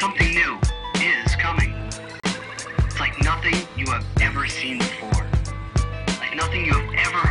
Something new is coming. It's like nothing you have ever seen before. Like nothing you have ever